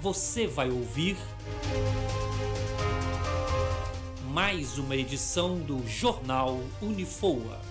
você vai ouvir mais uma edição do Jornal Unifoa.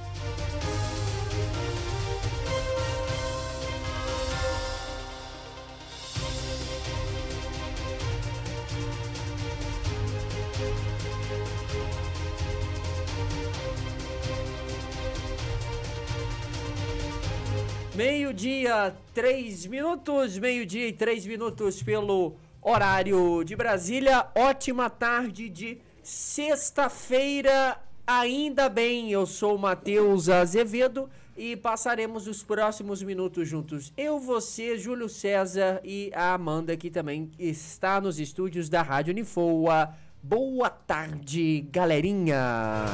Meio-dia, três minutos, meio-dia e três minutos pelo horário de Brasília. Ótima tarde de sexta-feira, ainda bem. Eu sou Matheus Azevedo e passaremos os próximos minutos juntos. Eu, você, Júlio César e a Amanda, que também está nos estúdios da Rádio Unifoa. Boa tarde, galerinha!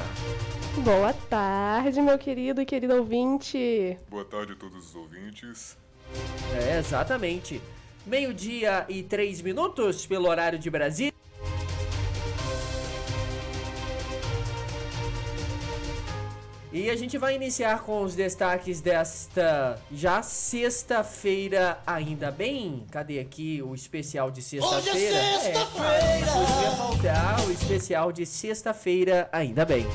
Boa tarde, meu querido e querido ouvinte. Boa tarde a todos os ouvintes. É, exatamente. Meio-dia e três minutos pelo horário de Brasília. E a gente vai iniciar com os destaques desta já sexta-feira, ainda bem. Cadê aqui o especial de sexta-feira? Hoje é sexta-feira! É, podia faltar o especial de sexta-feira, ainda bem.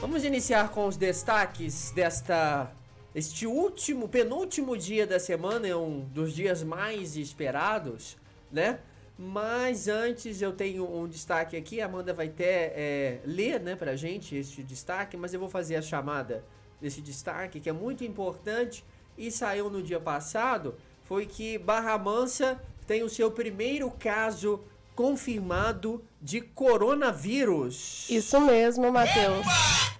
Vamos iniciar com os destaques desta este último, penúltimo dia da semana, é um dos dias mais esperados, né? Mas antes eu tenho um destaque aqui, a Amanda vai até é, ler, né, pra gente este destaque, mas eu vou fazer a chamada desse destaque, que é muito importante e saiu no dia passado, foi que Barra Mansa tem o seu primeiro caso confirmado de coronavírus. Isso mesmo, Matheus.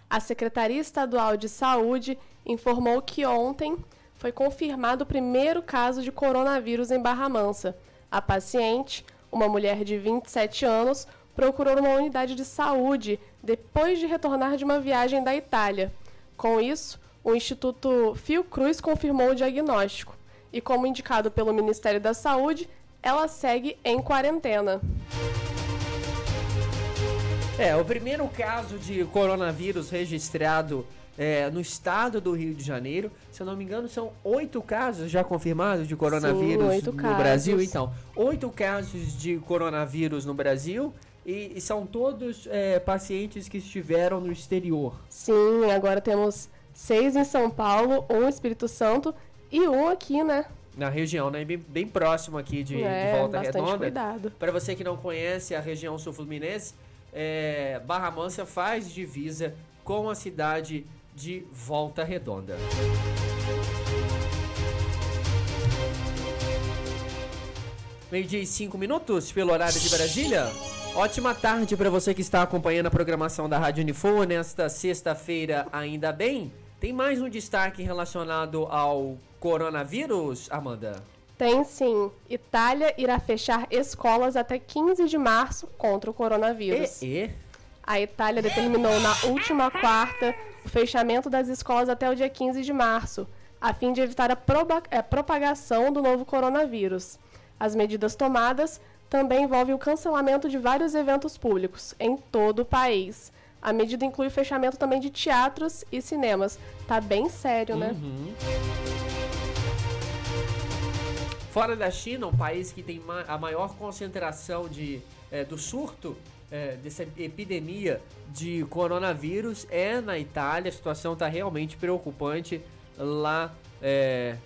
A Secretaria Estadual de Saúde informou que ontem foi confirmado o primeiro caso de coronavírus em Barra Mansa. A paciente, uma mulher de 27 anos, procurou uma unidade de saúde depois de retornar de uma viagem da Itália. Com isso, o Instituto Fiocruz confirmou o diagnóstico e, como indicado pelo Ministério da Saúde, ela segue em quarentena. É, o primeiro caso de coronavírus registrado é, no estado do Rio de Janeiro. Se eu não me engano, são oito casos já confirmados de coronavírus Sim, no casos. Brasil. Então, oito casos de coronavírus no Brasil e, e são todos é, pacientes que estiveram no exterior. Sim, agora temos seis em São Paulo, um no Espírito Santo e um aqui, né? Na região, né? Bem, bem próximo aqui de, é, de Volta Redonda. cuidado. Para você que não conhece a região sul-fluminense, é, Barra Mansa faz divisa com a cidade de Volta Redonda. Meio-dia e cinco minutos pelo horário de Brasília. Ótima tarde para você que está acompanhando a programação da Rádio Unifor nesta sexta-feira, ainda bem. Tem mais um destaque relacionado ao coronavírus, Amanda? Tem sim. Itália irá fechar escolas até 15 de março contra o coronavírus. E, e? A Itália determinou na última quarta o fechamento das escolas até o dia 15 de março, a fim de evitar a, a propagação do novo coronavírus. As medidas tomadas também envolvem o cancelamento de vários eventos públicos em todo o país. A medida inclui o fechamento também de teatros e cinemas. Tá bem sério, né? Uhum. Fora da China, um país que tem a maior concentração de, eh, do surto eh, dessa epidemia de coronavírus é na Itália. A situação está realmente preocupante lá eh,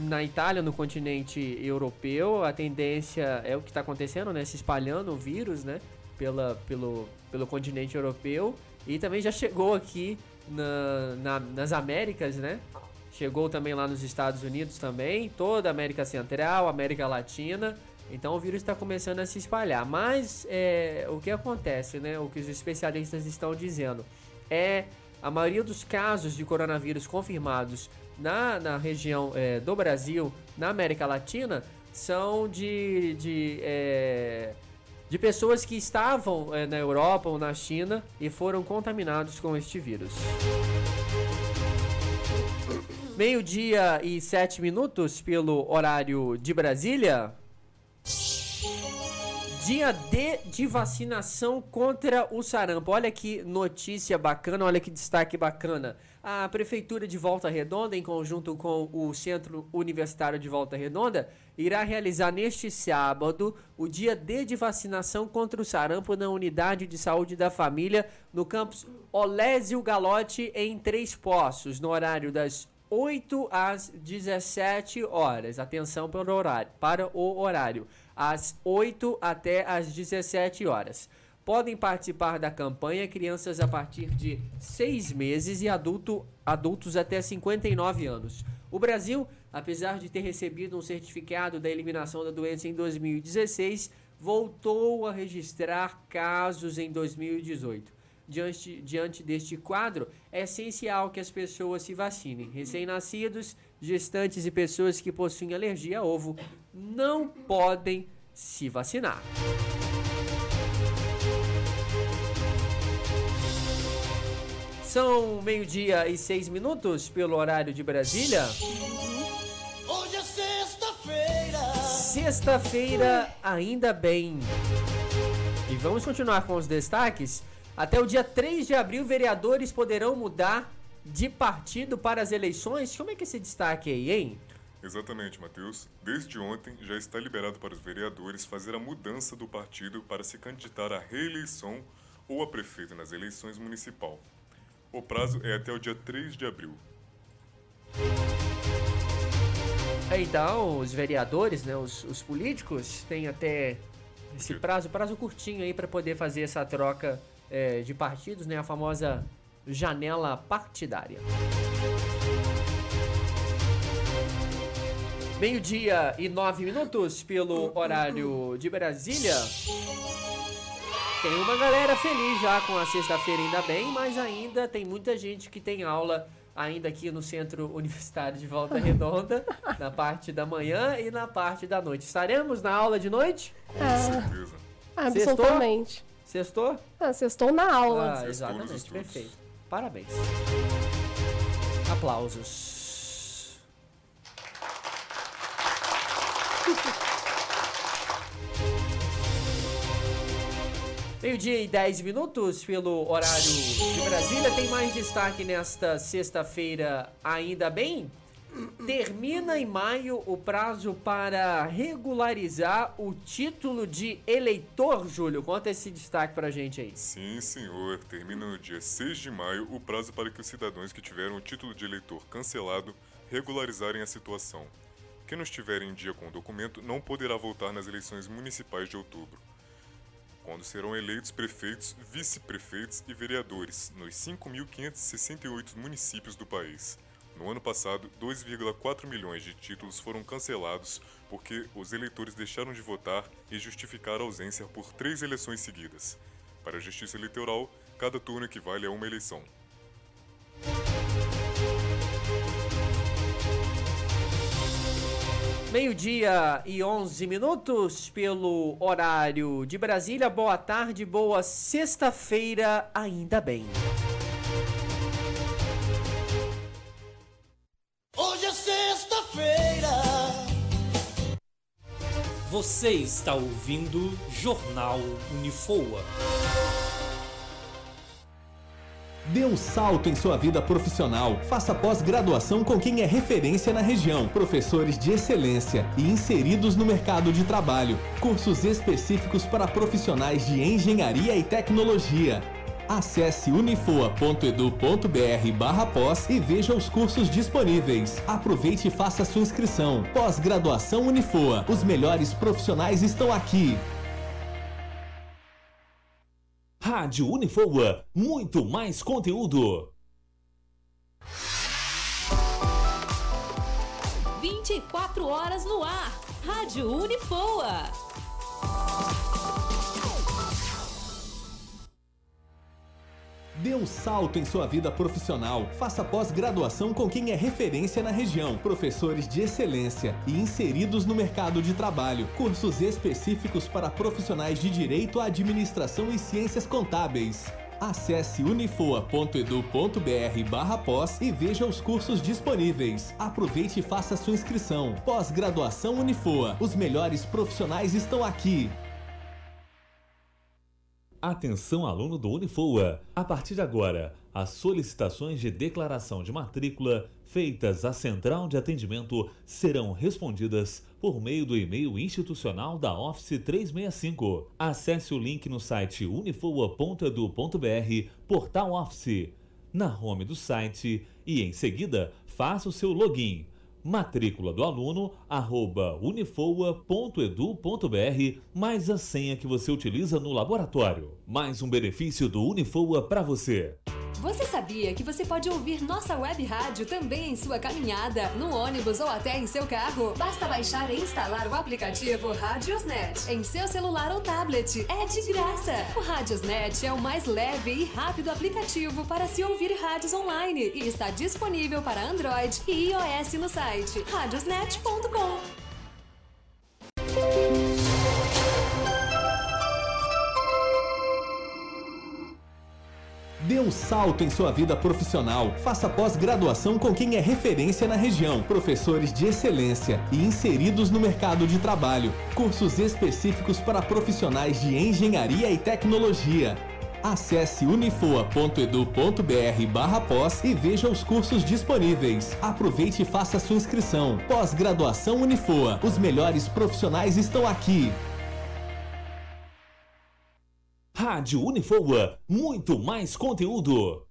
na Itália, no continente europeu. A tendência é o que está acontecendo, né? Se espalhando o vírus, né? Pela, pelo, pelo continente europeu. E também já chegou aqui na, na- nas Américas, né? Chegou também lá nos Estados Unidos também, toda a América Central, América Latina. Então o vírus está começando a se espalhar. Mas é, o que acontece, né? O que os especialistas estão dizendo é a maioria dos casos de coronavírus confirmados na, na região é, do Brasil, na América Latina, são de, de, é, de pessoas que estavam é, na Europa ou na China e foram contaminados com este vírus. Meio-dia e sete minutos pelo horário de Brasília. Dia D de vacinação contra o sarampo. Olha que notícia bacana, olha que destaque bacana. A Prefeitura de Volta Redonda, em conjunto com o Centro Universitário de Volta Redonda, irá realizar neste sábado o dia D de vacinação contra o sarampo na Unidade de Saúde da Família, no campus Olésio Galote, em Três Poços, no horário das 8 às 17 horas. Atenção para o horário. Para o horário. Às 8 até às 17 horas. Podem participar da campanha crianças a partir de 6 meses e adulto, adultos até 59 anos. O Brasil, apesar de ter recebido um certificado da eliminação da doença em 2016, voltou a registrar casos em 2018 diante, diante deste quadro, é essencial que as pessoas se vacinem. Recém-nascidos, gestantes e pessoas que possuem alergia a ovo não podem se vacinar. São meio-dia e seis minutos pelo horário de Brasília. Hoje é sexta-feira. Sexta-feira, ainda bem. E vamos continuar com os destaques. Até o dia 3 de abril, vereadores poderão mudar de partido para as eleições. Como é que é esse destaque aí, hein? Exatamente, Matheus. Desde ontem já está liberado para os vereadores fazer a mudança do partido para se candidatar à reeleição ou a prefeito nas eleições municipal. O prazo é até o dia 3 de abril. Então, os vereadores, né, os, os políticos, têm até esse prazo, prazo curtinho aí para poder fazer essa troca é, de partidos, né, a famosa janela partidária. Meio-dia e nove minutos pelo horário de Brasília. Tem uma galera feliz já com a sexta-feira, ainda bem, mas ainda tem muita gente que tem aula ainda aqui no Centro Universitário de Volta Redonda, na parte da manhã e na parte da noite. Estaremos na aula de noite? Com Ah. certeza. Absolutamente. Sextou? Ah, sextou na aula. Ah, exatamente, perfeito. Parabéns. Aplausos. Meio-dia e 10 minutos pelo horário de Brasília. Tem mais destaque nesta sexta-feira, ainda bem? Termina em maio o prazo para regularizar o título de eleitor, Júlio. Conta esse destaque pra gente aí. Sim, senhor. Termina no dia 6 de maio o prazo para que os cidadãos que tiveram o título de eleitor cancelado regularizarem a situação. Quem não estiver em dia com o documento não poderá votar nas eleições municipais de outubro, quando serão eleitos prefeitos, vice-prefeitos e vereadores nos 5.568 municípios do país. No ano passado, 2,4 milhões de títulos foram cancelados porque os eleitores deixaram de votar e justificaram a ausência por três eleições seguidas. Para a Justiça Eleitoral, cada turno equivale a uma eleição. Meio-dia e 11 minutos pelo horário de Brasília. Boa tarde, boa sexta-feira, ainda bem. Hoje é sexta-feira. Você está ouvindo Jornal Unifoa. Dê um salto em sua vida profissional. Faça pós-graduação com quem é referência na região. Professores de excelência e inseridos no mercado de trabalho. Cursos específicos para profissionais de engenharia e tecnologia. Acesse unifoa.edu.br barra pós e veja os cursos disponíveis. Aproveite e faça sua inscrição. Pós-graduação Unifoa. Os melhores profissionais estão aqui. Rádio Unifoa, muito mais conteúdo. 24 horas no ar. Rádio Unifoa. Dê um salto em sua vida profissional. Faça pós-graduação com quem é referência na região. Professores de excelência e inseridos no mercado de trabalho. Cursos específicos para profissionais de direito, administração e ciências contábeis. Acesse unifoa.edu.br barra pós e veja os cursos disponíveis. Aproveite e faça sua inscrição. Pós-graduação Unifoa. Os melhores profissionais estão aqui. Atenção aluno do Unifoa. A partir de agora, as solicitações de declaração de matrícula feitas à central de atendimento serão respondidas por meio do e-mail institucional da Office 365. Acesse o link no site unifoa.edu.br, portal Office, na home do site e em seguida faça o seu login matrícula do aluno arroba unifoa.edu.br mais a senha que você utiliza no laboratório. Mais um benefício do Unifoa para você. Você sabia que você pode ouvir nossa web rádio também em sua caminhada, no ônibus ou até em seu carro? Basta baixar e instalar o aplicativo Radiosnet em seu celular ou tablet. É de graça! O Radiosnet é o mais leve e rápido aplicativo para se ouvir rádios online e está disponível para Android e iOS no site radiosnet.com. Dê um salto em sua vida profissional. Faça pós-graduação com quem é referência na região. Professores de excelência e inseridos no mercado de trabalho. Cursos específicos para profissionais de engenharia e tecnologia. Acesse unifoa.edu.br barra pós e veja os cursos disponíveis. Aproveite e faça sua inscrição. Pós-graduação Unifoa. Os melhores profissionais estão aqui. Rádio Unifoa, muito mais conteúdo.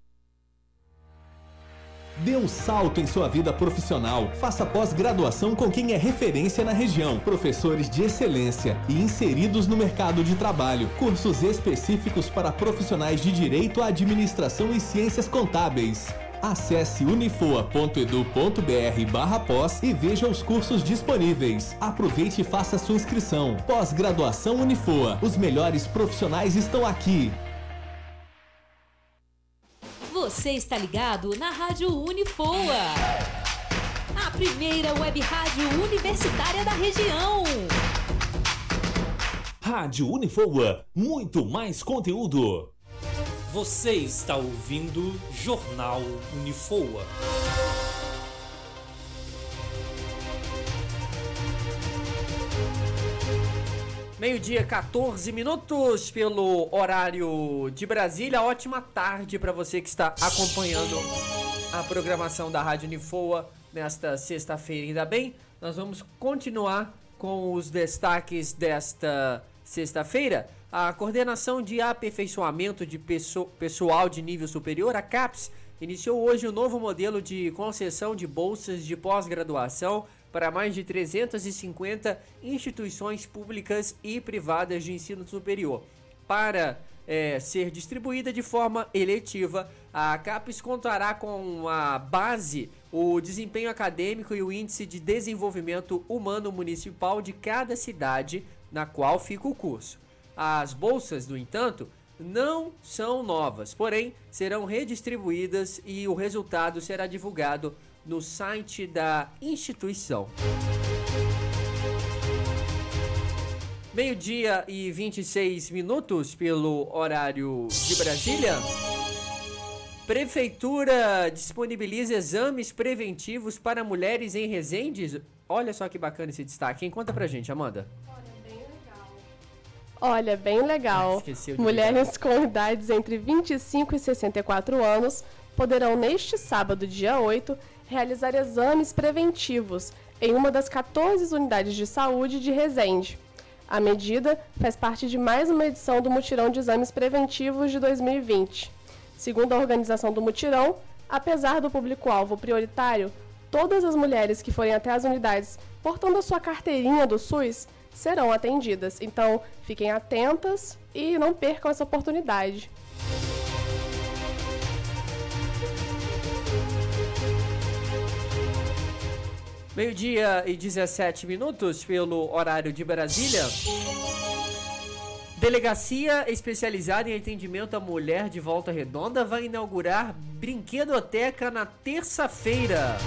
Dê um salto em sua vida profissional. Faça pós-graduação com quem é referência na região. Professores de excelência e inseridos no mercado de trabalho. Cursos específicos para profissionais de direito, administração e ciências contábeis. Acesse unifoa.edu.br barra pós e veja os cursos disponíveis. Aproveite e faça sua inscrição. Pós-graduação Unifoa. Os melhores profissionais estão aqui. Você está ligado na Rádio Unifoa. A primeira web rádio universitária da região. Rádio Unifoa, muito mais conteúdo. Você está ouvindo Jornal Unifoa. Meio-dia, 14 minutos pelo horário de Brasília. Ótima tarde para você que está acompanhando a programação da Rádio Unifoa nesta sexta-feira. Ainda bem, nós vamos continuar com os destaques desta sexta-feira. A coordenação de aperfeiçoamento de pessoal de nível superior, a CAPES, iniciou hoje o um novo modelo de concessão de bolsas de pós-graduação para mais de 350 instituições públicas e privadas de ensino superior. Para é, ser distribuída de forma eletiva, a CAPES contará com a base, o desempenho acadêmico e o índice de desenvolvimento humano municipal de cada cidade na qual fica o curso. As bolsas, no entanto, não são novas, porém serão redistribuídas e o resultado será divulgado no site da instituição. Meio-dia e 26 minutos pelo horário de Brasília. Prefeitura disponibiliza exames preventivos para mulheres em Resende. Olha só que bacana esse destaque. Hein? Conta pra gente, Amanda. Olha, bem legal. Mulheres com idades entre 25 e 64 anos poderão, neste sábado, dia 8, realizar exames preventivos em uma das 14 unidades de saúde de Resende. A medida faz parte de mais uma edição do Mutirão de Exames Preventivos de 2020. Segundo a organização do Mutirão, apesar do público-alvo prioritário, todas as mulheres que forem até as unidades portando a sua carteirinha do SUS serão atendidas. Então, fiquem atentas e não percam essa oportunidade. Meio-dia e 17 minutos pelo horário de Brasília. Delegacia especializada em atendimento à mulher de Volta Redonda vai inaugurar brinquedoteca na terça-feira.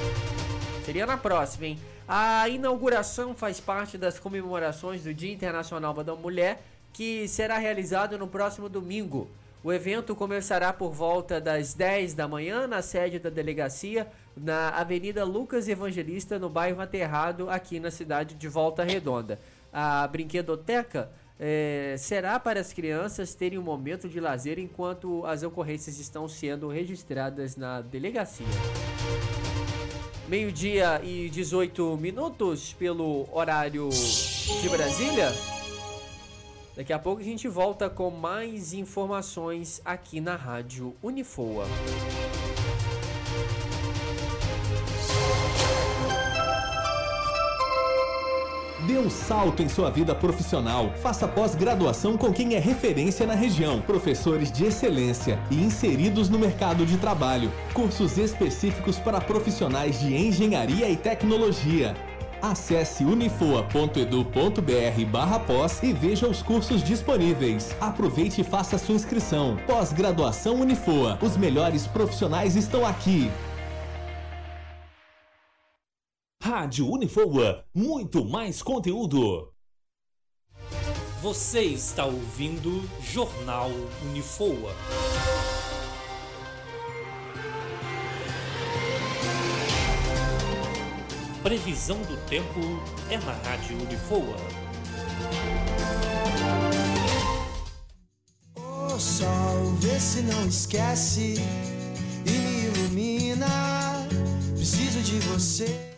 Seria na próxima, hein? A inauguração faz parte das comemorações do Dia Internacional da Mulher, que será realizado no próximo domingo. O evento começará por volta das 10 da manhã na sede da delegacia, na Avenida Lucas Evangelista, no bairro Aterrado, aqui na cidade de Volta Redonda. A brinquedoteca é, será para as crianças terem um momento de lazer enquanto as ocorrências estão sendo registradas na delegacia. Meio-dia e 18 minutos pelo horário de Brasília. Daqui a pouco a gente volta com mais informações aqui na Rádio Unifoa. Dê um salto em sua vida profissional. Faça pós-graduação com quem é referência na região. Professores de excelência e inseridos no mercado de trabalho. Cursos específicos para profissionais de engenharia e tecnologia. Acesse unifoa.edu.br barra pós e veja os cursos disponíveis. Aproveite e faça sua inscrição. Pós-graduação Unifoa. Os melhores profissionais estão aqui. Rádio Unifoa, muito mais conteúdo. Você está ouvindo Jornal Unifoa. Previsão do tempo é na Rádio Unifoa. O sol, vê se não esquece e me ilumina. Preciso de você.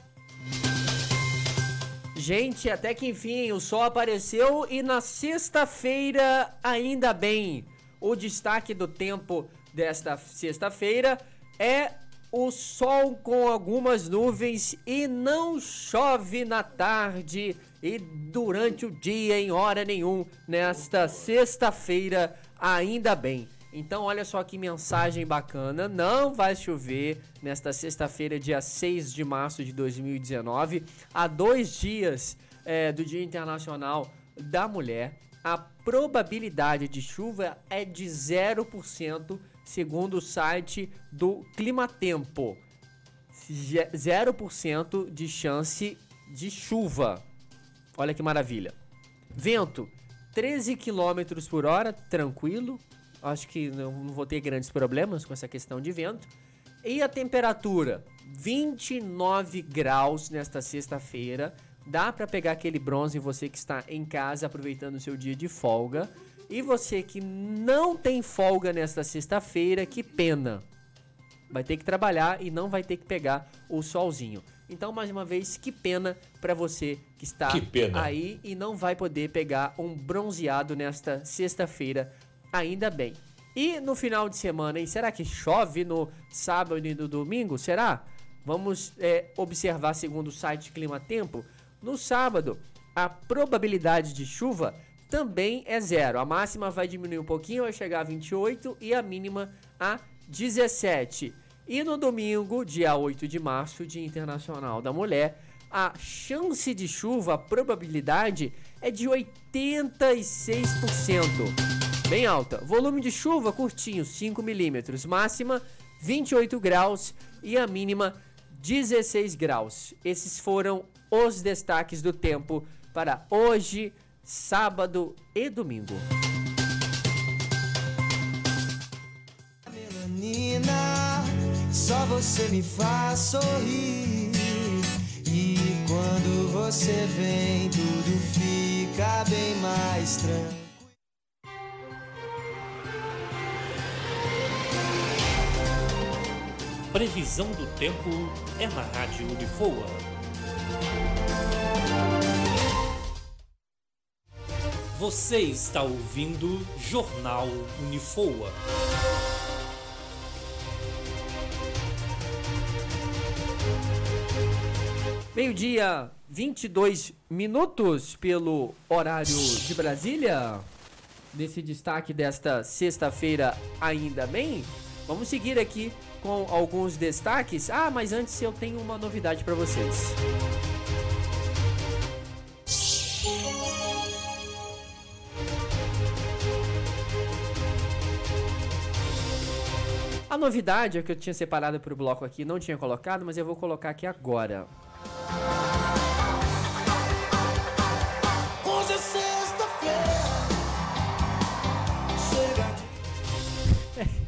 Gente, até que enfim o sol apareceu e na sexta-feira, ainda bem, o destaque do tempo desta sexta-feira é o sol com algumas nuvens e não chove na tarde e durante o dia em hora nenhum nesta sexta-feira, ainda bem. Então, olha só que mensagem bacana. Não vai chover nesta sexta-feira, dia 6 de março de 2019. Há dois dias é, do Dia Internacional da Mulher. A probabilidade de chuva é de 0%, segundo o site do Climatempo. 0% de chance de chuva. Olha que maravilha. Vento, 13 km por hora, tranquilo, acho que não, não vou ter grandes problemas com essa questão de vento. E a temperatura, 29 graus nesta sexta-feira. Dá para pegar aquele bronze você que está em casa aproveitando o seu dia de folga. E você que não tem folga nesta sexta-feira, que pena. Vai ter que trabalhar e não vai ter que pegar o solzinho. Então, mais uma vez, que pena para você que está Que aí e não vai poder pegar um bronzeado nesta sexta-feira ainda bem. E no final de semana, hein? Será que chove no sábado e no domingo? Será? Vamos é, observar segundo o site Clima Tempo. No sábado, a probabilidade de chuva também é zero. A máxima vai diminuir um pouquinho, vai chegar a 28 e a mínima a 17. E no domingo, dia 8 de março, Dia Internacional da Mulher, a chance de chuva, a probabilidade é de 86% bem alta. Volume de chuva curtinho, 5 milímetros. Máxima 28 graus e a mínima 16 graus. Esses foram os destaques do tempo para hoje, sábado e domingo. Melanina, só você me faz sorrir. E quando você vem, tudo fica bem mais tranquilo. Previsão do tempo é na Rádio Unifoa. Você está ouvindo Jornal Unifoa. Meio-dia, 22 minutos pelo horário de Brasília. Nesse destaque desta sexta-feira, ainda bem. Vamos seguir aqui com alguns destaques. Ah, mas antes eu tenho uma novidade para vocês. A novidade é que eu tinha separado para o bloco aqui, não tinha colocado, mas eu vou colocar aqui agora. Hoje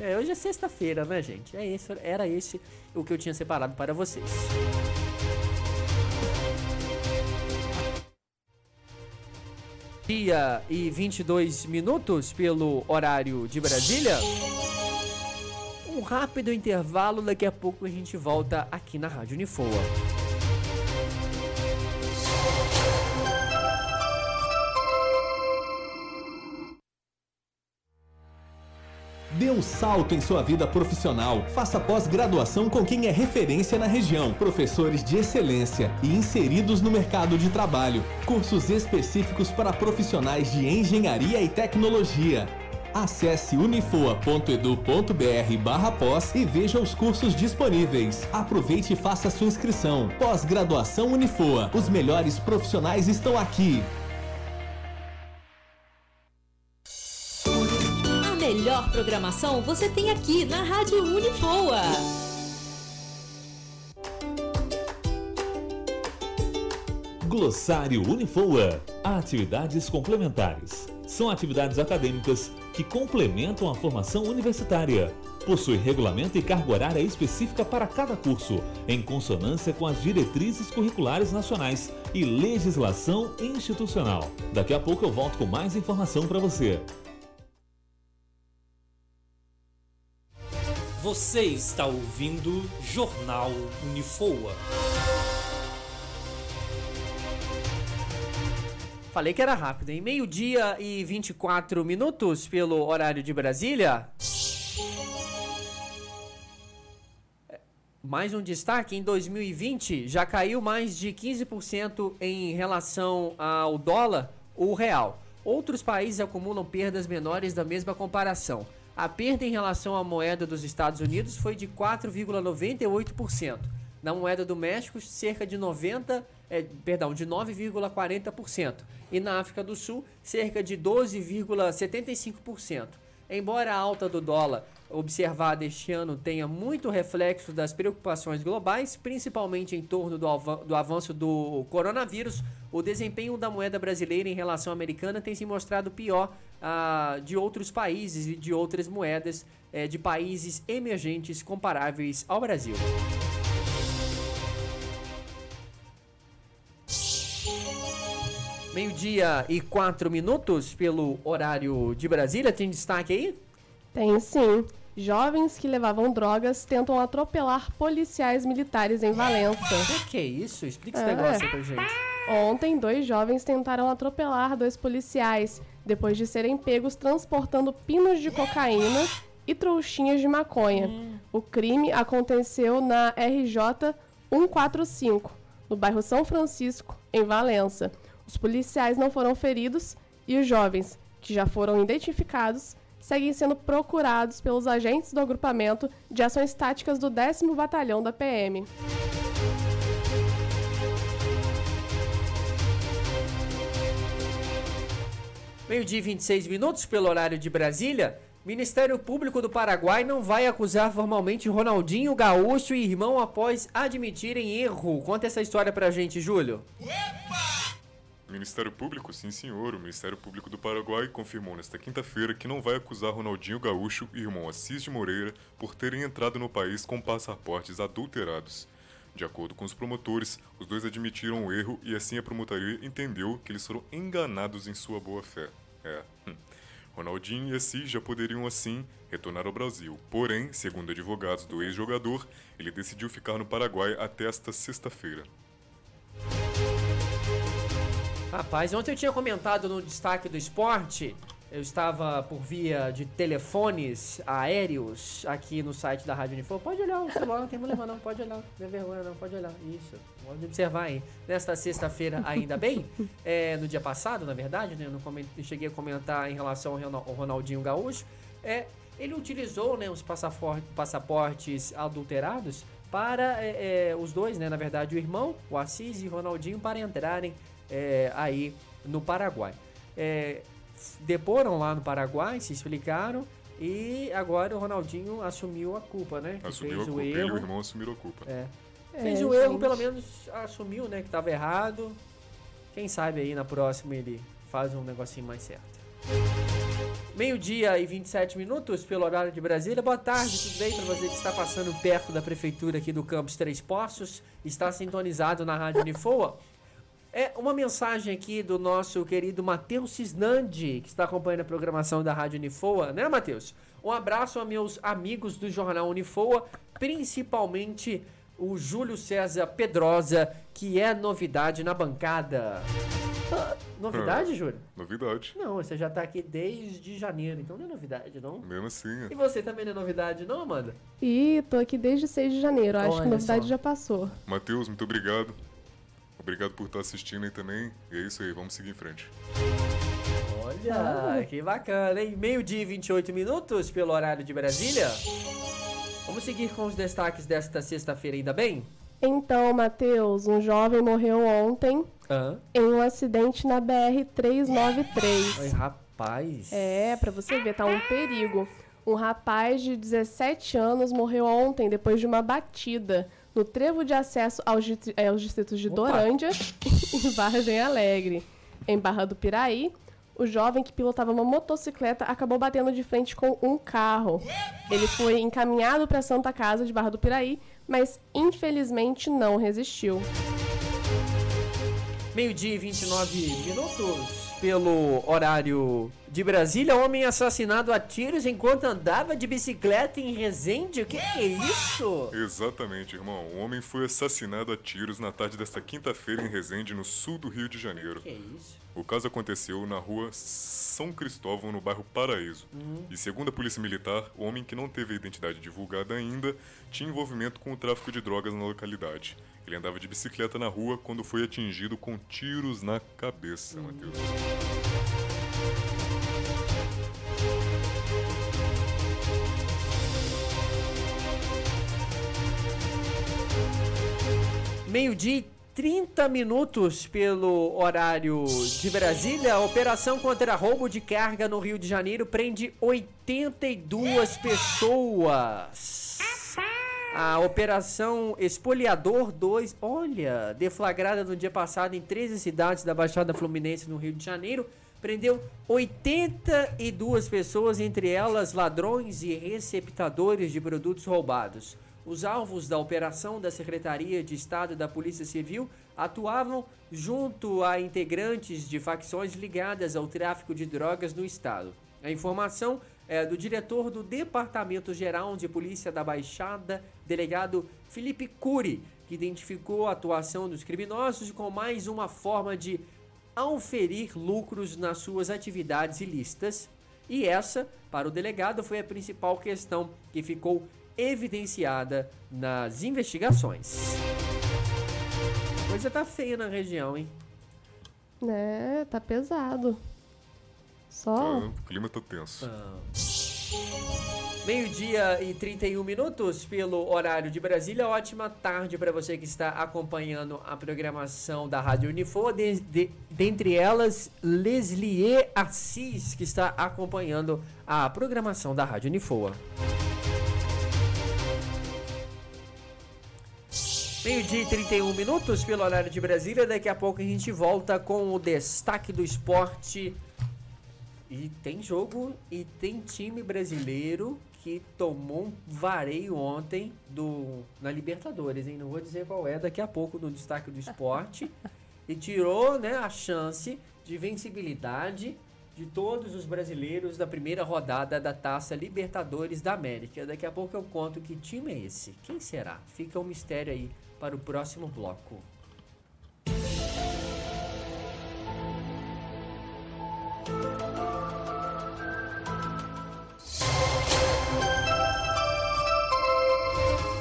É, hoje é sexta-feira, né, gente? É esse, era esse o que eu tinha separado para vocês. Dia e 22 minutos pelo horário de Brasília. Um rápido intervalo, daqui a pouco a gente volta aqui na Rádio Unifoa. Dê um salto em sua vida profissional. Faça pós-graduação com quem é referência na região. Professores de excelência e inseridos no mercado de trabalho. Cursos específicos para profissionais de engenharia e tecnologia. Acesse unifoa.edu.br barra pós e veja os cursos disponíveis. Aproveite e faça sua inscrição. Pós-graduação Unifoa. Os melhores profissionais estão aqui. Programação você tem aqui na Rádio Unifoa. Glossário Unifoa. Atividades complementares. São atividades acadêmicas que complementam a formação universitária. Possui regulamento e carga horária específica para cada curso, em consonância com as diretrizes curriculares nacionais e legislação institucional. Daqui a pouco eu volto com mais informação para você. Você está ouvindo Jornal Unifoa. Falei que era rápido, hein? Meio-dia e 24 minutos pelo horário de Brasília. Mais um destaque: em 2020 já caiu mais de 15% em relação ao dólar ou real. Outros países acumulam perdas menores da mesma comparação. A perda em relação à moeda dos Estados Unidos foi de 4,98%. Na moeda do México, cerca de 90, é, perdão, de 9,40%. E na África do Sul, cerca de 12,75%. Embora a alta do dólar observada este ano tenha muito reflexo das preocupações globais, principalmente em torno do, avan do avanço do coronavírus, o desempenho da moeda brasileira em relação à americana tem se mostrado pior ah, de outros países e de outras moedas eh, de países emergentes comparáveis ao Brasil. Meio-dia e quatro minutos pelo horário de Brasília. Tem destaque aí? Tem sim. Jovens que levavam drogas tentam atropelar policiais militares em Valença. O que é isso? Explica esse É. negócio pra gente. Ontem, dois jovens tentaram atropelar dois policiais depois de serem pegos transportando pinos de cocaína e trouxinhas de maconha. O crime aconteceu na RJ 145, no bairro São Francisco, em Valença. Os policiais não foram feridos e os jovens, que já foram identificados, seguem sendo procurados pelos agentes do agrupamento de ações táticas do 10º Batalhão da PM. Meio-dia e 26 minutos pelo horário de Brasília. Ministério Público do Paraguai não vai acusar formalmente Ronaldinho Gaúcho e irmão após admitirem erro. Conta essa história pra gente, Júlio. Ministério Público, sim senhor, o Ministério Público do Paraguai confirmou nesta quinta-feira que não vai acusar Ronaldinho Gaúcho e irmão Assis de Moreira por terem entrado no país com passaportes adulterados. De acordo com os promotores, os dois admitiram o erro e assim a promotoria entendeu que eles foram enganados em sua boa-fé. É. hum. Ronaldinho e Assis já poderiam assim retornar ao Brasil. Porém, segundo advogados do ex-jogador, ele decidiu ficar no Paraguai até esta sexta-feira. Rapaz, ontem eu tinha comentado no destaque do esporte. Eu estava por via de telefones aéreos aqui no site da Rádio Unifor. Pode olhar o celular, não tem problema não, pode olhar. Não é vergonha não, pode olhar. Isso, pode observar aí. Nesta sexta-feira, ainda bem, é, no dia passado, na verdade, né, eu não coment- eu cheguei a comentar em relação ao Ronal- ao Ronaldinho Gaúcho, é, ele utilizou né, os passaportes adulterados para é, é, os dois, né, na verdade, o irmão, o Assis e o Ronaldinho, para entrarem é, aí no Paraguai. É, deporam lá no Paraguai, se explicaram e agora o Ronaldinho assumiu a culpa, né? Assumiu a fez culpa, o ele e o erro. irmão assumiram a culpa. É. É, Fez o erro, gente. pelo menos assumiu, né, que tava errado. Quem sabe aí na próxima ele faz um negocinho mais certo. Meio-dia e 27 minutos pelo horário de Brasília. Boa tarde, tudo bem para você que está passando perto da prefeitura aqui do Campos Três Poços? Está sintonizado na Rádio Unifoa? É uma mensagem aqui do nosso querido Matheus Cisnandi, que está acompanhando a programação da Rádio Unifoa, né, Matheus? Um abraço a meus amigos do Jornal Unifoa, principalmente o Júlio César Pedrosa, que é novidade na bancada. Ah, novidade, Ah. Júlio? Novidade. Não, você já tá aqui desde janeiro, então não é novidade, não? Mesmo assim, E é. você também não é novidade, não, Amanda? E tô aqui desde 6 de janeiro. Acho Olha que a novidade só. já passou. Matheus, muito obrigado. Obrigado por estar assistindo aí também. E é isso aí, vamos seguir em frente. Olha, que bacana, hein? Meio-dia e 28 minutos pelo horário de Brasília. Vamos seguir com os destaques desta sexta-feira, ainda bem? Então, Matheus, um jovem morreu ontem Aham. em um acidente na BR-393. Ai, rapaz. É, pra você ver, tá um perigo. Um rapaz de 17 anos morreu ontem depois de uma batida no trevo de acesso aos, eh, aos distritos de Opa. Dorândia e Vargem Alegre. Em Barra do Piraí, o jovem que pilotava uma motocicleta acabou batendo de frente com um carro. Ele foi encaminhado para a Santa Casa de Barra do Piraí, mas infelizmente não resistiu. Meio-dia e 29 minutos pelo horário de Brasília. Homem assassinado a tiros enquanto andava de bicicleta em Resende. O que, que é isso? Exatamente, irmão. Um homem foi assassinado a tiros na tarde desta quinta-feira em Resende, no sul do Rio de Janeiro. Que é isso? O caso aconteceu na rua São Cristóvão, no bairro Paraíso. E segundo a polícia militar, o homem que não teve a identidade divulgada ainda tinha envolvimento com o tráfico de drogas na localidade. Ele andava de bicicleta na rua quando foi atingido com tiros na cabeça, Matheus. Meio-dia 30 minutos pelo horário de Brasília. A operação contra roubo de carga no Rio de Janeiro prende 82 pessoas. A operação Espoliador 2, olha, deflagrada no dia passado em 13 cidades da Baixada Fluminense no Rio de Janeiro, prendeu 82 pessoas, entre elas ladrões e receptadores de produtos roubados. Os alvos da operação da Secretaria de Estado da Polícia Civil atuavam junto a integrantes de facções ligadas ao tráfico de drogas no estado. A informação é do diretor do Departamento Geral de Polícia da Baixada, delegado Felipe Cury, que identificou a atuação dos criminosos com mais uma forma de auferir lucros nas suas atividades ilícitas. E essa, para o delegado, foi a principal questão que ficou evidenciada nas investigações. Coisa tá feia na região, hein? É, tá pesado. Só. Ah, o clima tá tenso. Meio-dia e 31 minutos pelo horário de Brasília. Ótima tarde para você que está acompanhando a programação da Rádio Unifor. De, de- dentre elas, Leslie Assis, que está acompanhando a programação da Rádio Unifoa. Meio-dia e 31 minutos pelo horário de Brasília. Daqui a pouco a gente volta com o destaque do esporte. E tem jogo e tem time brasileiro que tomou um vareio ontem do, na Libertadores, hein? Não vou dizer qual é, daqui a pouco no destaque do esporte. e tirou né, a chance de vencibilidade de todos os brasileiros da primeira rodada da Taça Libertadores da América. Daqui a pouco eu conto que time é esse. Quem será? Fica um mistério aí para o próximo bloco.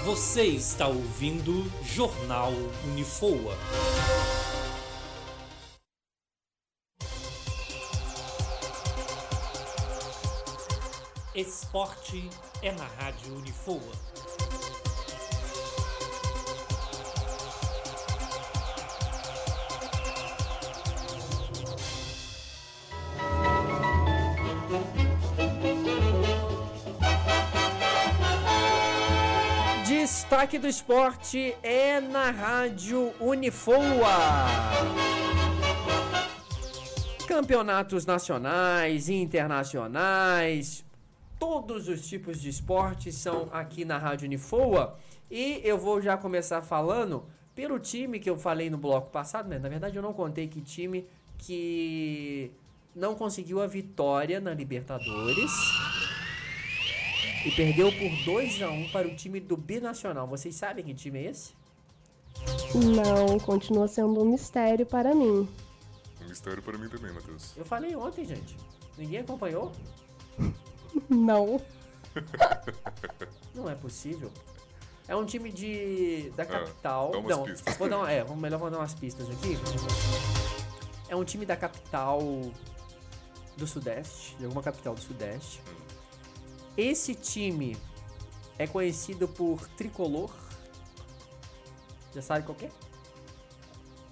Você está ouvindo Jornal Unifoa. Esporte é na Rádio Unifoa. Destaque do esporte é na Rádio Unifoa. Campeonatos nacionais, internacionais, todos os tipos de esporte são aqui na Rádio Unifoa. E eu vou já começar falando pelo time que eu falei no bloco passado, né? Na verdade, eu não contei que time que não conseguiu a vitória na Libertadores e perdeu por 2 a 1 para o time do Binacional. Vocês sabem que time é esse? Não, continua sendo um mistério para mim. Um mistério para mim também, Matheus. Eu falei ontem, gente. Ninguém acompanhou? Não. Não é possível. É um time de da capital. Ah, dá umas não, pistas. vou dar uma, é, vamos- melhor vou dar umas pistas aqui. É um time da capital do Sudeste, de alguma capital do Sudeste. Esse time é conhecido por tricolor. Já sabe qual que é?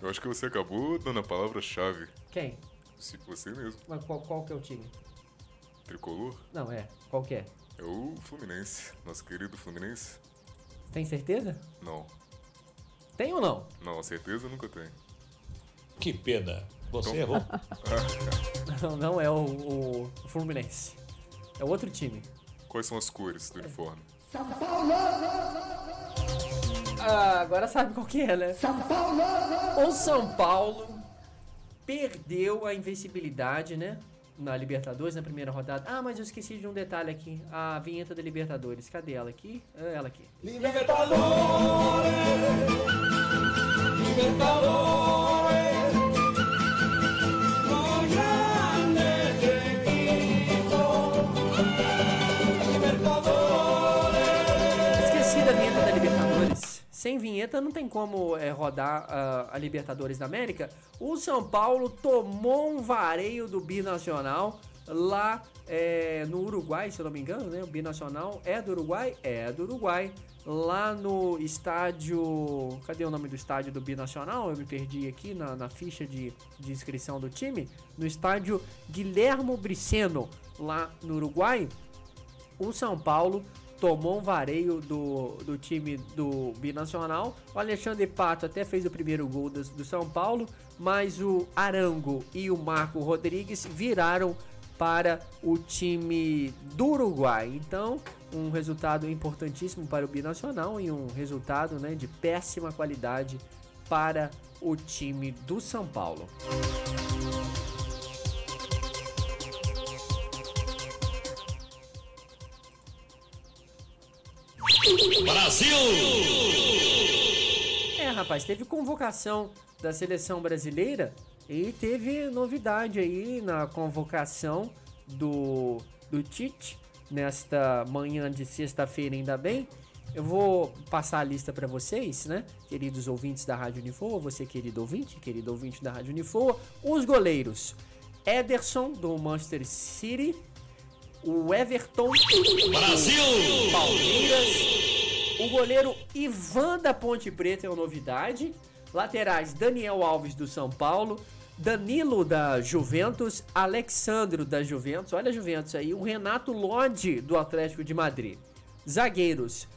Eu acho que você acabou dando a palavra-chave. Quem? Se você mesmo. Mas qual, qual que é o time? Tricolor Não, é. Qual que é? é o Fluminense. Nosso querido Fluminense. Tem certeza? Não. Tem ou não? Não, a certeza nunca tem. Que pena. Você Então- errou. Não, não é o, o Fluminense. É outro time. Quais são as cores do uniforme? Ah, agora sabe qual que é, né? São Paulo! O São Paulo perdeu a invencibilidade, né? Na Libertadores, na primeira rodada. Ah, mas eu esqueci de um detalhe aqui. A vinheta da Libertadores. Cadê ela aqui? É ela aqui. Esqueci Sem vinheta não tem como é, rodar ah, a Libertadores da América. O São Paulo tomou um vareio do Binacional lá é, no Uruguai, se eu não me engano, né? O Binacional é do Uruguai? É do Uruguai. Lá no estádio. Cadê o nome do estádio do Binacional? Eu me perdi aqui na, na ficha de, de inscrição do time. No estádio Guilhermo Briceno, lá no Uruguai o São Paulo tomou um vareio do, do time do Binacional. O Alexandre Pato até fez o primeiro gol do, do São Paulo, mas o Arango e o Marco Rodrigues viraram para o time do Uruguai. Então, um resultado importantíssimo para o Binacional e um resultado né, de péssima qualidade para o time do São Paulo. É, rapaz, teve convocação da seleção brasileira e teve novidade aí na convocação do, do Tite nesta manhã de sexta-feira, ainda bem. Eu vou passar a lista para vocês, né, queridos ouvintes da Rádio Unifoa, você querido ouvinte, querido ouvinte da Rádio Unifoa, os goleiros. Ederson do Manchester City, o Everton. Brasil, Palmeiras, o goleiro Ivan da Ponte Preta é uma novidade. Laterais Daniel Alves do São Paulo, Danilo da Juventus, Alexandro da Juventus, olha a Juventus aí, o Renato Lodi do Atlético de Madrid. Zagueiros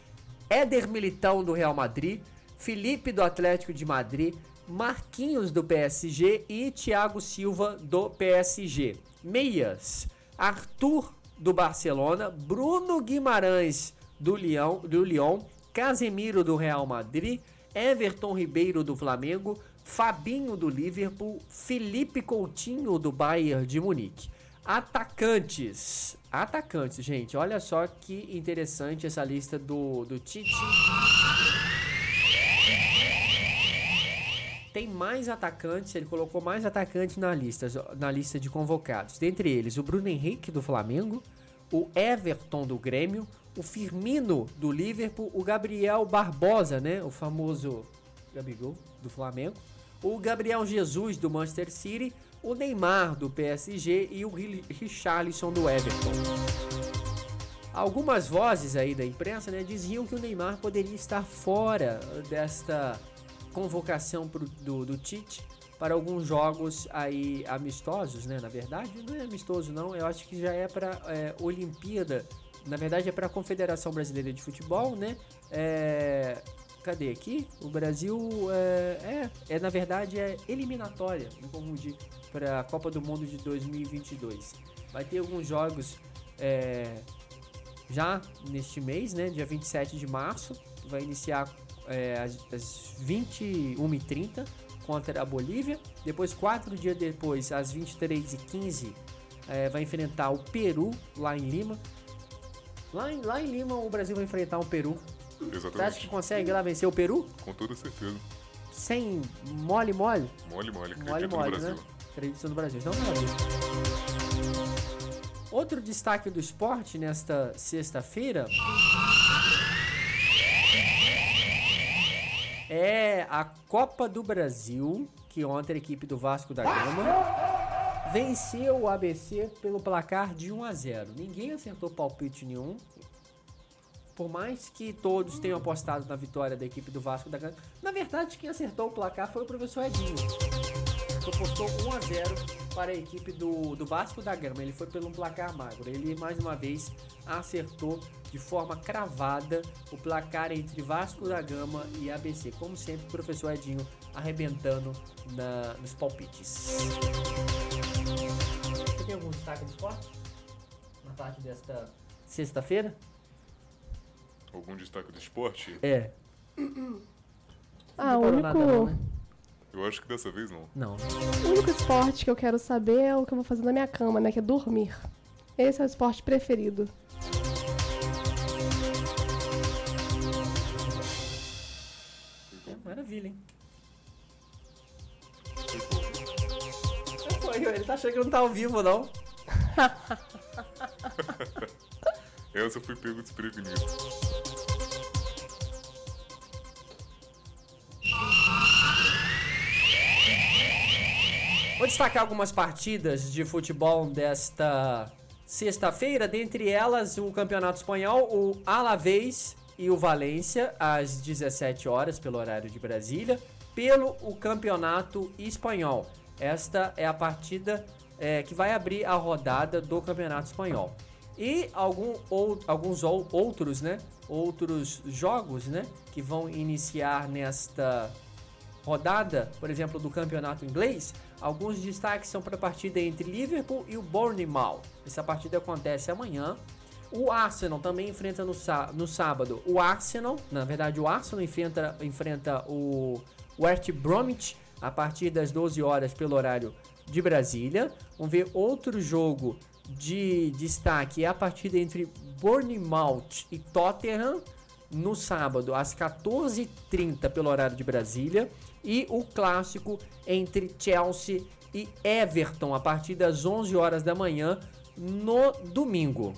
Éder Militão do Real Madrid, Felipe do Atlético de Madrid, Marquinhos do PSG e Thiago Silva do PSG. Meias, Arthur do Barcelona, Bruno Guimarães do Lyon, do Lyon, Casemiro do Real Madrid, Everton Ribeiro do Flamengo, Fabinho do Liverpool, Felipe Coutinho do Bayern de Munique. Atacantes. Atacantes, gente. Olha só que interessante essa lista do, do Tite. Tem mais atacantes, ele colocou mais atacantes na lista, na lista de convocados. Dentre eles, o Bruno Henrique do Flamengo, o Everton do Grêmio, o Firmino do Liverpool, o Gabriel Barbosa, né, o famoso Gabigol do Flamengo, o Gabriel Jesus do Manchester City, o Neymar do PSG e o Ri- Richarlison do Everton. Algumas vozes aí da imprensa né, diziam que o Neymar poderia estar fora desta convocação pro- do, do Tite para alguns jogos aí amistosos, né? Na verdade, não é amistoso não, eu acho que já é para Olimpíada. Na verdade é para a Confederação Brasileira de Futebol, né? É, cadê aqui? O Brasil é, é, é, na verdade é eliminatória, não confundir, para a Copa do Mundo de 2022. Vai ter alguns jogos é, já neste mês, né, dia 27 de março, vai iniciar é, às, às 21h30 contra a Bolívia. Depois, quatro dias depois, às 23h15, é, vai enfrentar o Peru lá em Lima. Lá em, lá em Lima, o Brasil vai enfrentar o Peru. Você acha Exatamente. que consegue lá vencer o Peru? Com toda certeza. Sem mole, mole? Mole, mole. Acredito Mole, no mole, Brasil. né? Acredito no Brasil. Então, Brasil. Outro destaque do esporte nesta sexta-feira é a Copa do Brasil, que ontem a equipe do Vasco da Gama venceu o ABC pelo placar de 1 a 0. Ninguém acertou palpite nenhum. Por mais que todos tenham apostado na vitória da equipe do Vasco da Gama, na verdade quem acertou o placar foi o professor Edinho. Apostou 1 a 0 para a equipe do, do Vasco da Gama. Ele foi pelo placar magro. Ele mais uma vez acertou de forma cravada o placar entre Vasco da Gama e ABC. Como sempre, o professor Edinho arrebentando na, nos palpites. Você tem algum destaque do esporte? Na parte desta sexta-feira? Algum destaque do esporte? É. Ah, o único, nada não, né? Eu acho que dessa vez não. Não. o único esporte que eu quero saber é o que eu vou fazer na minha cama, né? Que é dormir. Esse é o esporte preferido. É, maravilha, hein? Ele tá achando que não tá ao vivo, não. Essa eu fui pego desprevenido. Vou destacar algumas partidas de futebol desta sexta-feira, dentre elas o Campeonato Espanhol, o Alavés e o Valência, às 17 horas, pelo horário de Brasília, pelo o Campeonato Espanhol. Esta é a partida é, que vai abrir a rodada do Campeonato Espanhol. E algum, ou, alguns ou- outros, né? Outros jogos, né? Que vão iniciar nesta rodada, por exemplo, do campeonato inglês, alguns destaques são para a partida entre Liverpool e o Bournemouth. Essa partida acontece amanhã. O Arsenal também enfrenta no, no sábado. O Arsenal, na verdade, o Arsenal enfrenta, enfrenta o West Bromwich a partir das 12 horas pelo horário de Brasília. Vamos ver outro jogo de destaque, é a partida entre Bournemouth e Tottenham no sábado, às 14h30 pelo horário de Brasília. E o clássico entre Chelsea e Everton, a partir das 11 horas da manhã no domingo.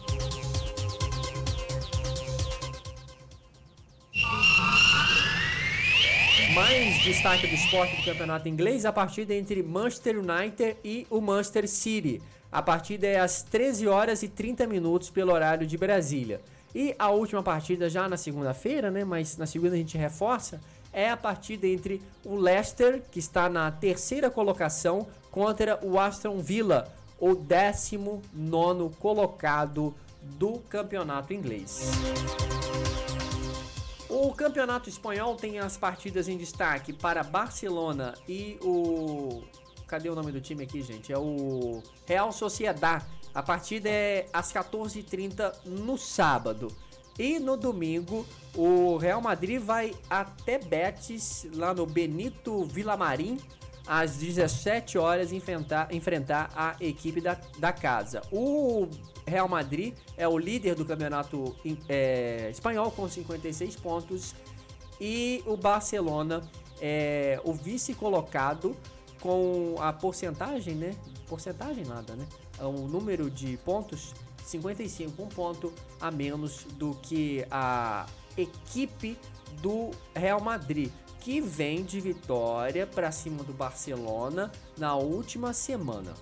Mais destaque do esporte do campeonato inglês, a partida entre Manchester United e o Manchester City. A partida é às 13 horas e 30 minutos pelo horário de Brasília. E a última partida já na segunda-feira, né, mas na segunda a gente reforça, é a partida entre o Leicester, que está na terceira colocação, contra o Aston Villa, o 19 colocado do campeonato inglês. O campeonato espanhol tem as partidas em destaque para Barcelona e o. Cadê o nome do time aqui, gente? É o Real Sociedad. A partida é às 14h30 no sábado. E no domingo, o Real Madrid vai até Betis, lá no Benito Villamarim, às 17 horas, enfrentar, enfrentar a equipe da, da casa. O Real Madrid é o líder do campeonato é, espanhol com 56 pontos e o Barcelona é o vice-colocado com a porcentagem, né? Porcentagem nada, né? O número de pontos 55, um ponto a menos do que a equipe do Real Madrid, que vem de vitória para cima do Barcelona na última semana.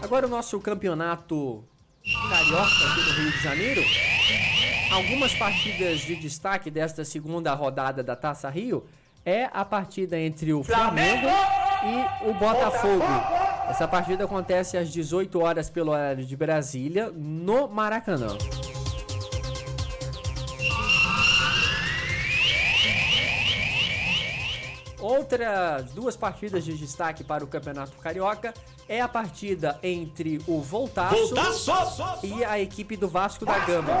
Agora o nosso campeonato carioca aqui do Rio de Janeiro. Algumas partidas de destaque desta segunda rodada da Taça Rio é a partida entre o Flamengo e o Botafogo. Essa partida acontece às 18 horas pelo horário de Brasília, no Maracanã. Outras duas partidas de destaque para o Campeonato Carioca é a partida entre o Voltaço, Voltaço! e a equipe do Vasco da Gama.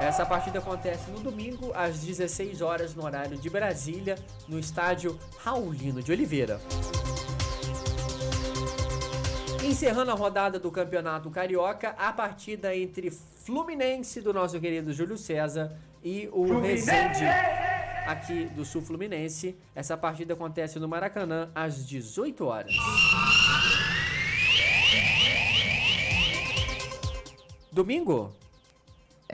Essa partida acontece no domingo, às 16 horas, no horário de Brasília, no estádio Raulino de Oliveira. Encerrando a rodada do Campeonato Carioca, a partida entre Fluminense do nosso querido Júlio César e o Resende aqui do Sul Fluminense. Essa partida acontece no Maracanã às 18 horas. Domingo?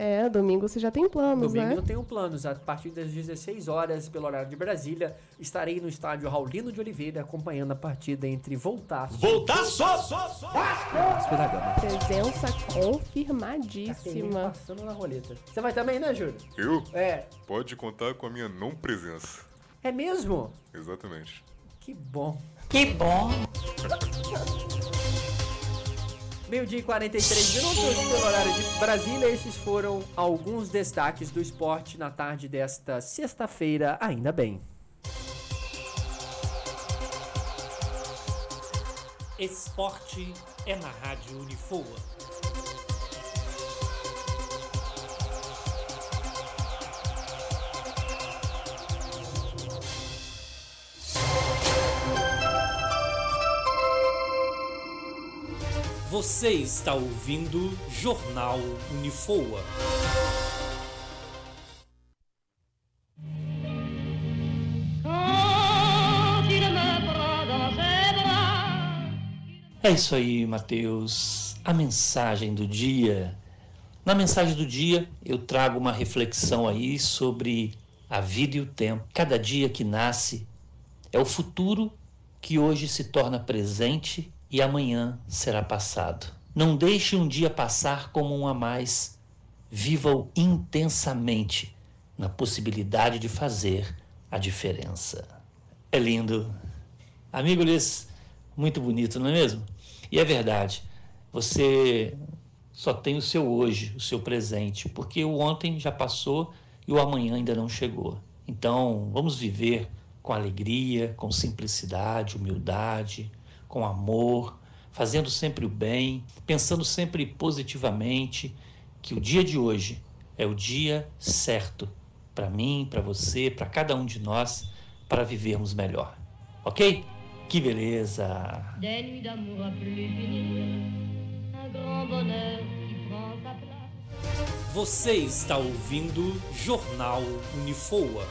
É, domingo você já tem planos, Domingo né? eu tenho planos. A partir das 16 horas, pelo horário de Brasília, estarei no estádio Raulino de Oliveira acompanhando a partida entre Voltaço Voltaço! e Vasco da Gama. Presença confirmadíssima. passando na roleta. Você vai também, né, Júlio? Eu? É. Pode contar com a minha não presença. É mesmo? Exatamente. Que bom. Que bom. Meio-dia e 43 minutos pelo horário de Brasília. Esses foram alguns destaques do esporte na tarde desta sexta-feira, ainda bem. Esporte é na Rádio Unifoa. Você está ouvindo Jornal Unifoa. É isso aí, Mateus. A mensagem do dia. Na mensagem do dia, eu trago uma reflexão aí sobre a vida e o tempo. Cada dia que nasce é o futuro que hoje se torna presente e amanhã será passado. Não deixe um dia passar como um a mais. Viva-o intensamente na possibilidade de fazer a diferença. É lindo. Amigo Liz, muito bonito, não é mesmo? E é verdade. Você só tem o seu hoje, o seu presente, porque o ontem já passou e o amanhã ainda não chegou. Então, vamos viver com alegria, com simplicidade, humildade, com amor, fazendo sempre o bem, pensando sempre positivamente que o dia de hoje é o dia certo para mim, para você, para cada um de nós, para vivermos melhor. Ok? Que beleza! Você está ouvindo Jornal Unifoa.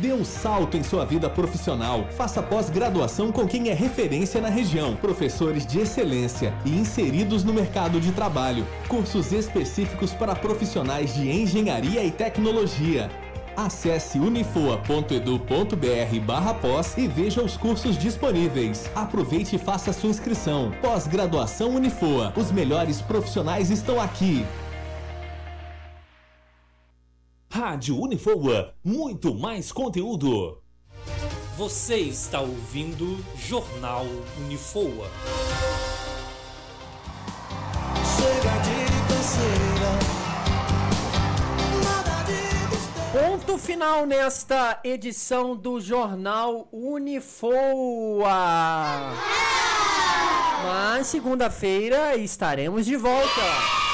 Dê um salto em sua vida profissional. Faça pós-graduação com quem é referência na região. Professores de excelência e inseridos no mercado de trabalho. Cursos específicos para profissionais de engenharia e tecnologia. Acesse unifoa.edu.br barra pós e veja os cursos disponíveis. Aproveite e faça sua inscrição. Pós-graduação Unifoa. Os melhores profissionais estão aqui. Rádio Unifoa, muito mais conteúdo. Você está ouvindo Jornal Unifoa. Chega de canseira. Ponto final nesta edição do Jornal Unifoa. Mas segunda-feira estaremos de volta.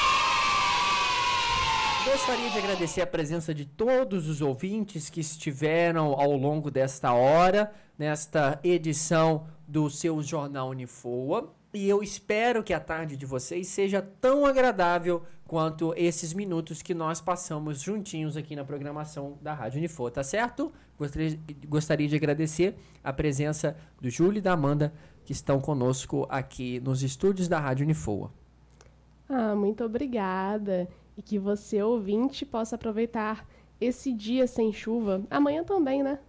Gostaria de agradecer a presença de todos os ouvintes que estiveram ao longo desta hora, nesta edição do seu Jornal Unifoa. E eu espero que a tarde de vocês seja tão agradável quanto esses minutos que nós passamos juntinhos aqui na programação da Rádio Unifoa, tá certo? Gostaria, de agradecer a presença do Júlio e da Amanda que estão conosco aqui nos estúdios da Rádio Unifoa. Ah, muito obrigada. E que você, ouvinte, possa aproveitar esse dia sem chuva. Amanhã também, né?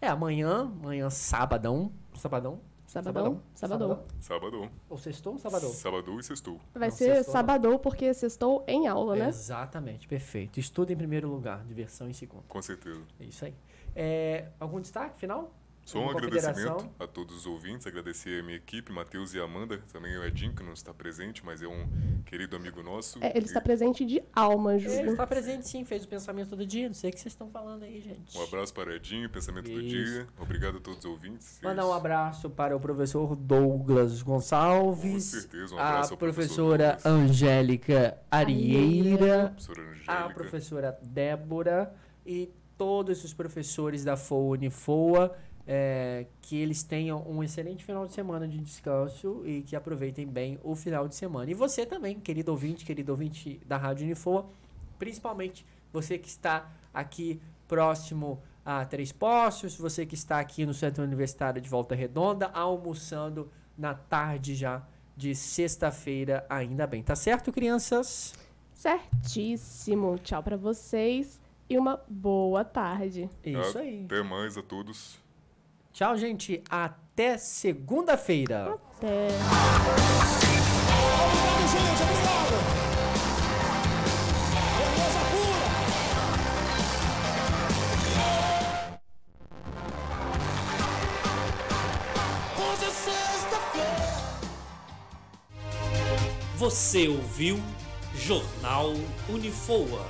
É, amanhã, amanhã sabadão, sabadão, Sabadão? Sabadão. Sábado. Ou sextou ou sabadão? Sábado e sextou. Vai Não, ser sextou, não. sabadão porque sextou em aula, né? Exatamente, perfeito. Estudo em primeiro lugar, diversão em segundo. Com certeza. É isso aí. É, algum destaque final? Só um agradecimento a todos os ouvintes, agradecer a minha equipe, Matheus e Amanda, também o Edinho, que não está presente, mas é um querido amigo nosso. É, ele está presente de alma, Ele Júlio. está presente sim, fez o pensamento do dia. Não sei o que vocês estão falando aí, gente. Um abraço para Edinho, pensamento do Isso. dia. Obrigado a todos os ouvintes. Mandar um abraço para o professor Douglas Gonçalves. Com certeza, um a abraço professor professora Angélica Arieira. Professora A professora Débora e todos os professores da FOA Unifoa. É, que eles tenham um excelente final de semana de descanso e que aproveitem bem o final de semana. E você também, querido ouvinte, querido ouvinte da Rádio Unifoa, principalmente você que está aqui próximo a Três Poços, você que está aqui no Centro Universitário de Volta Redonda, almoçando na tarde já de sexta-feira, ainda bem. Tá certo, crianças? Certíssimo. Tchau pra vocês e uma boa tarde. Isso aí. Até mais a todos. Tchau, gente. Até segunda-feira. Até. Obrigado, gente, obrigado. Beleza pura. Hoje é sexta-feira. Você ouviu Jornal Unifoa.